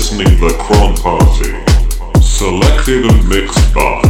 listening The Kron Party. Selected and mixed by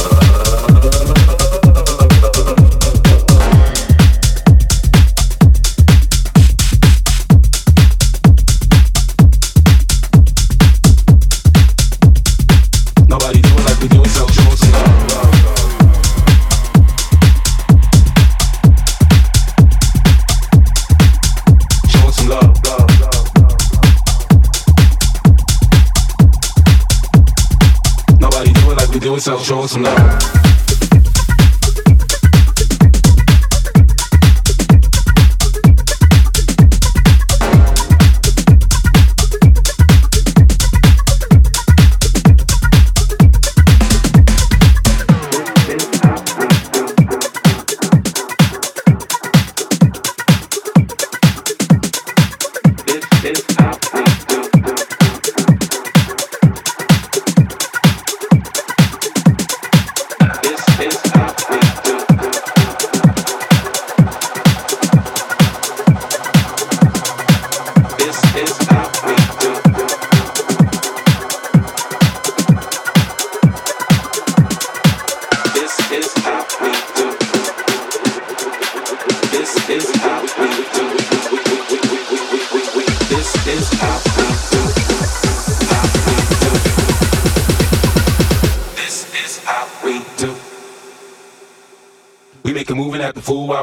So show some love.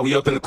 me up in the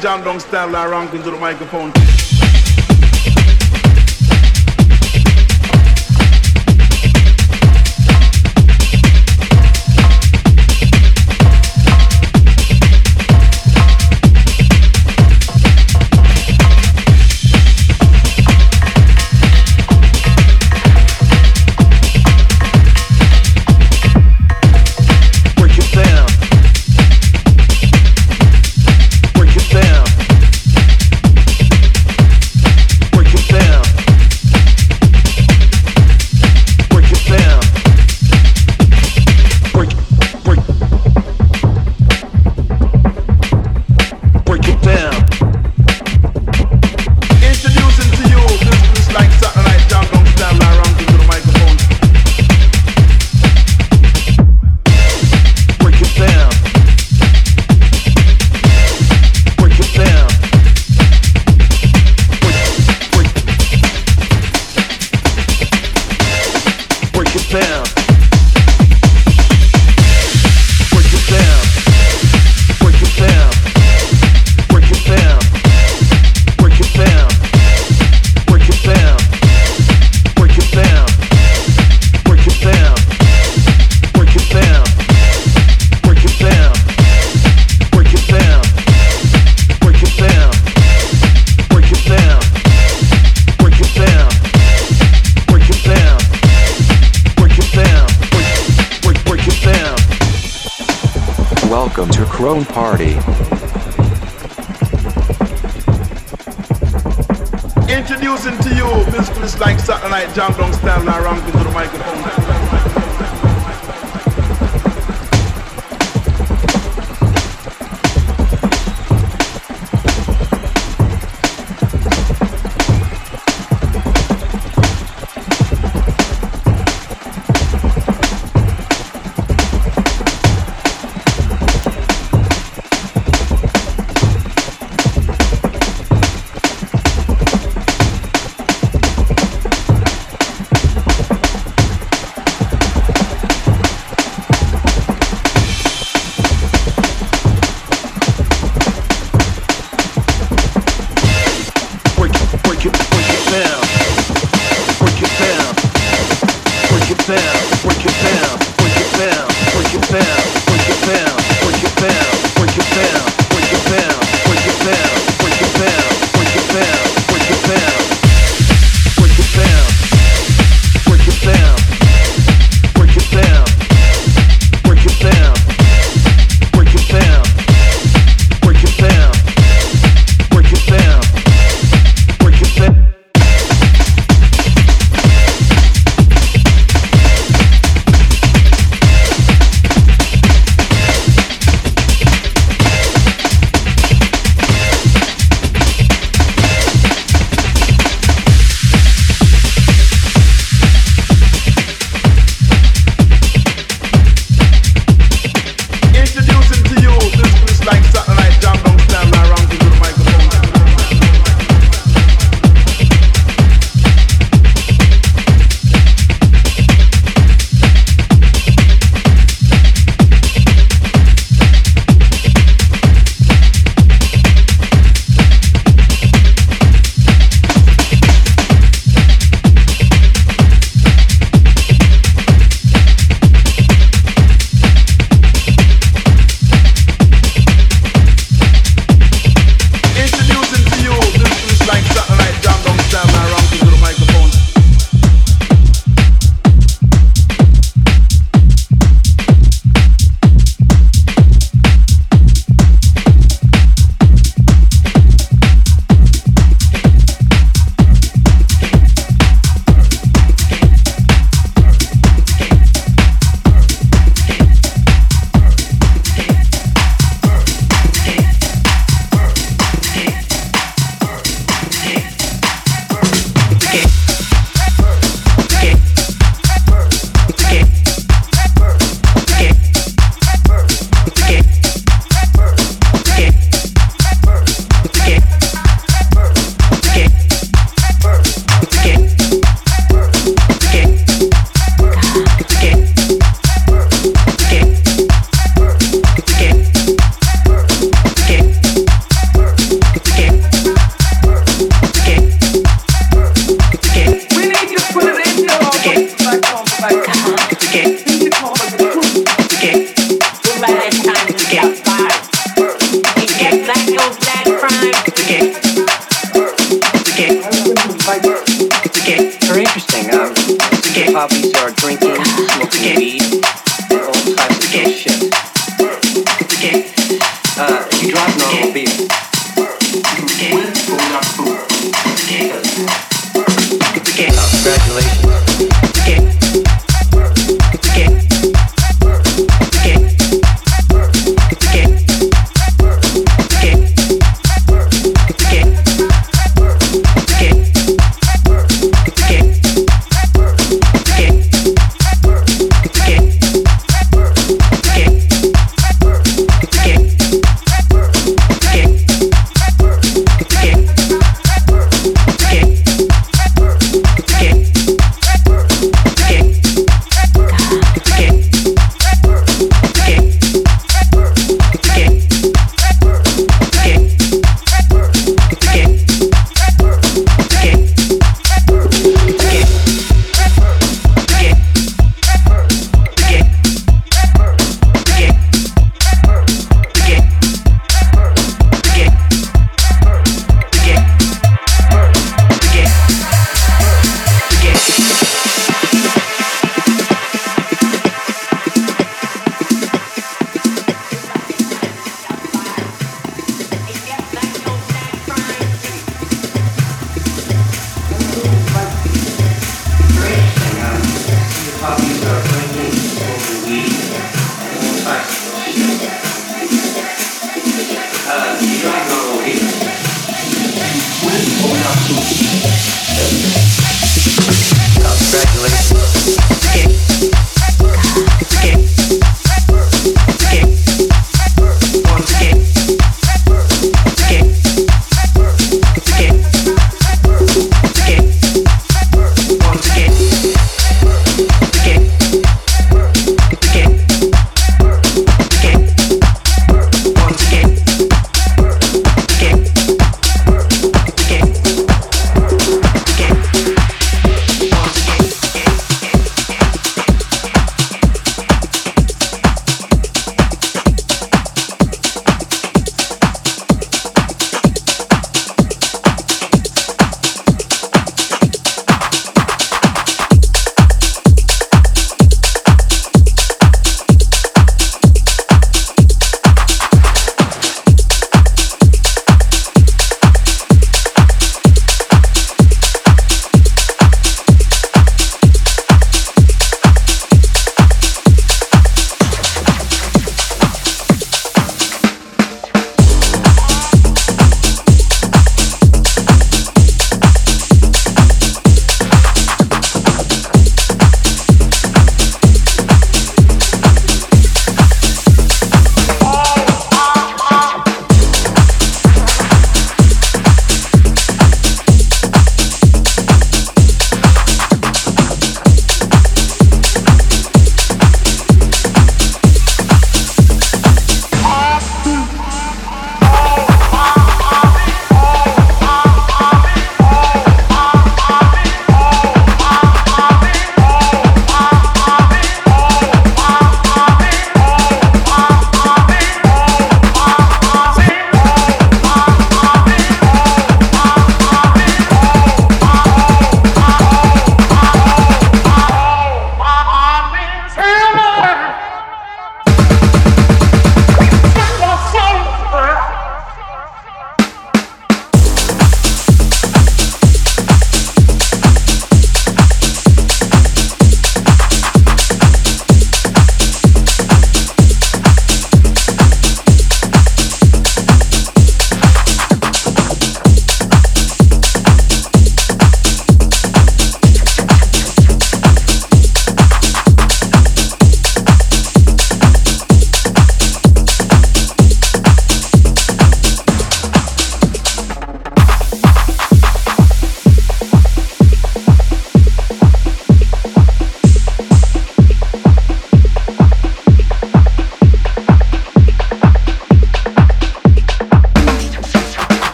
John Dong style, I rank into the microphone.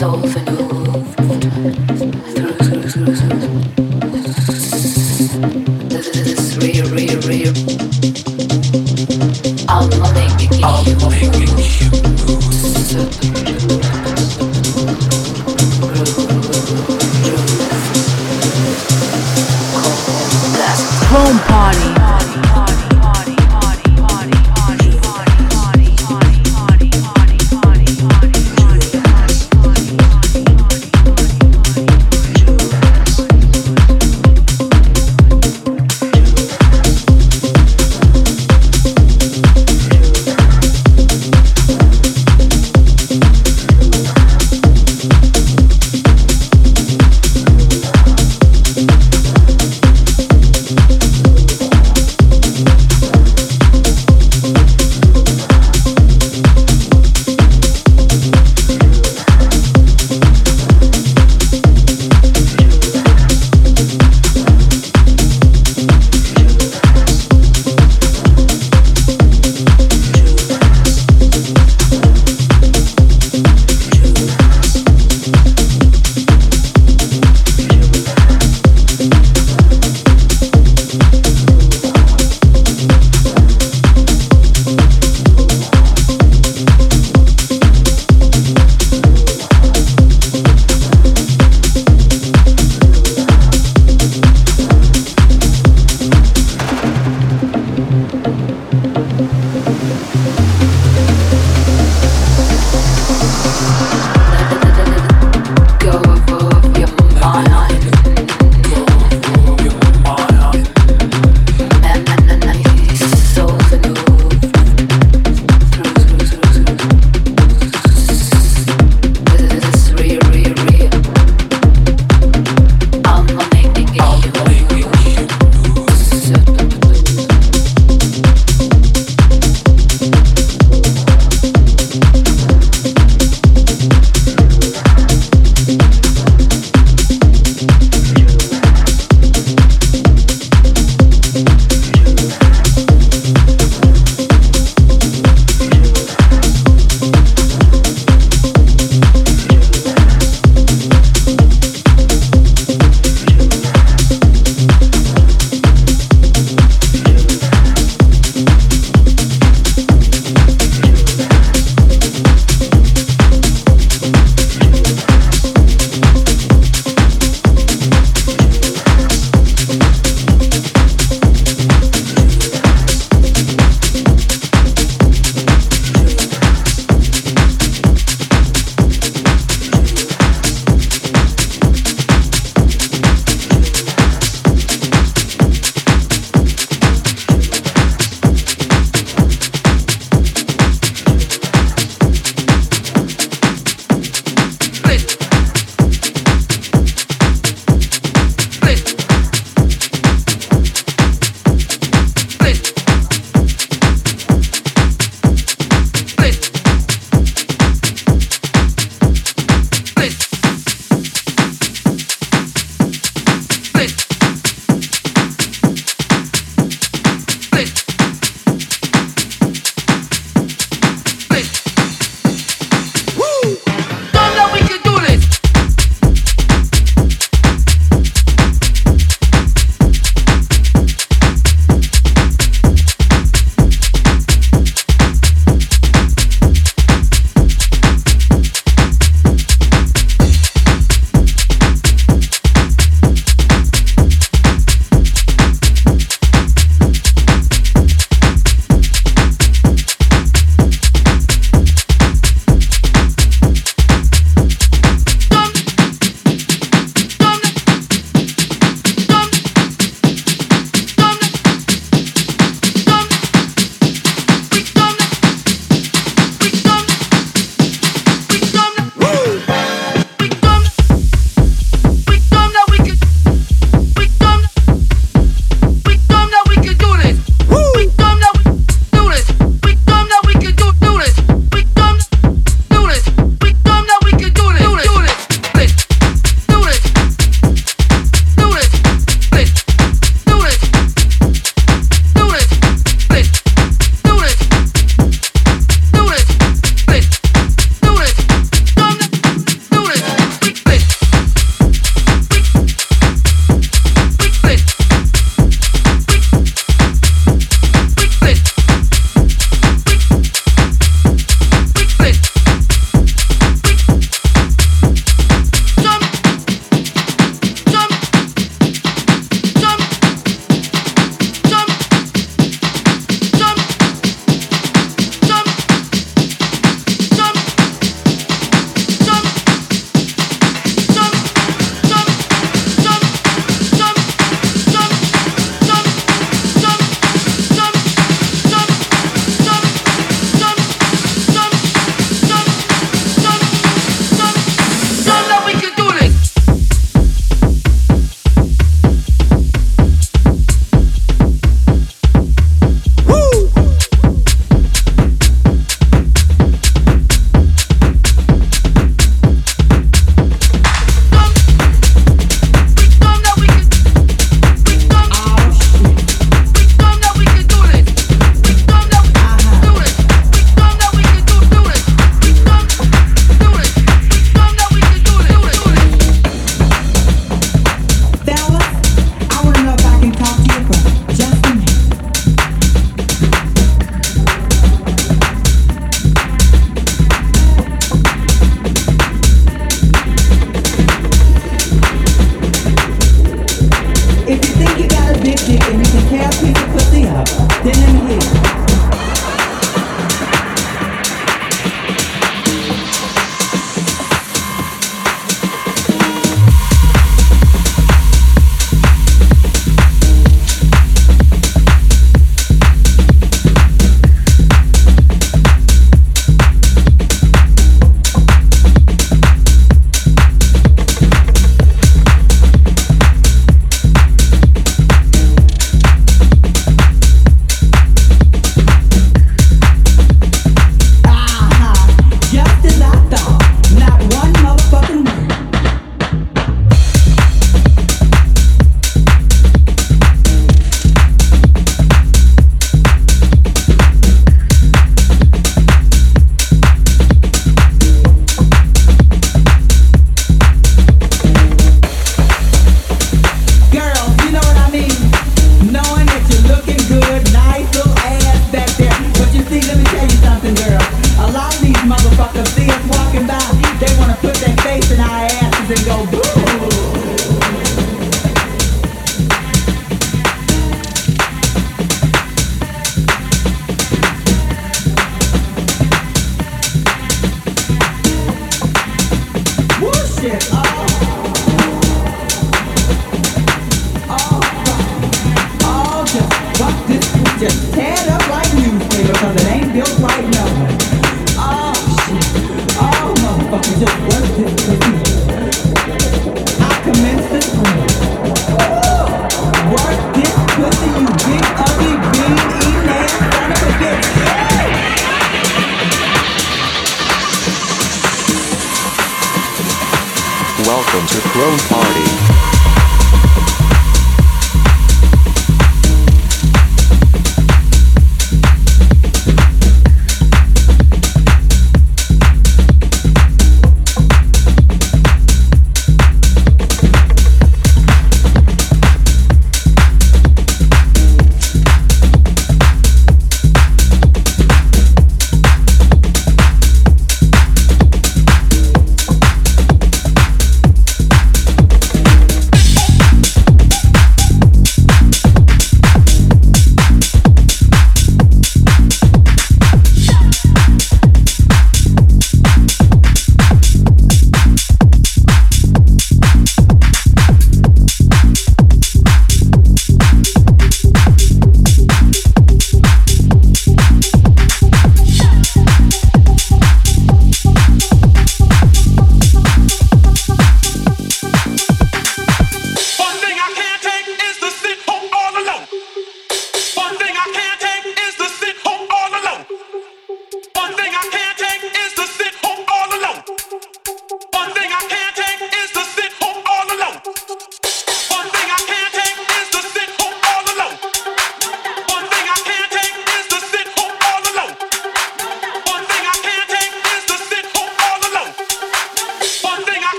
soul for new.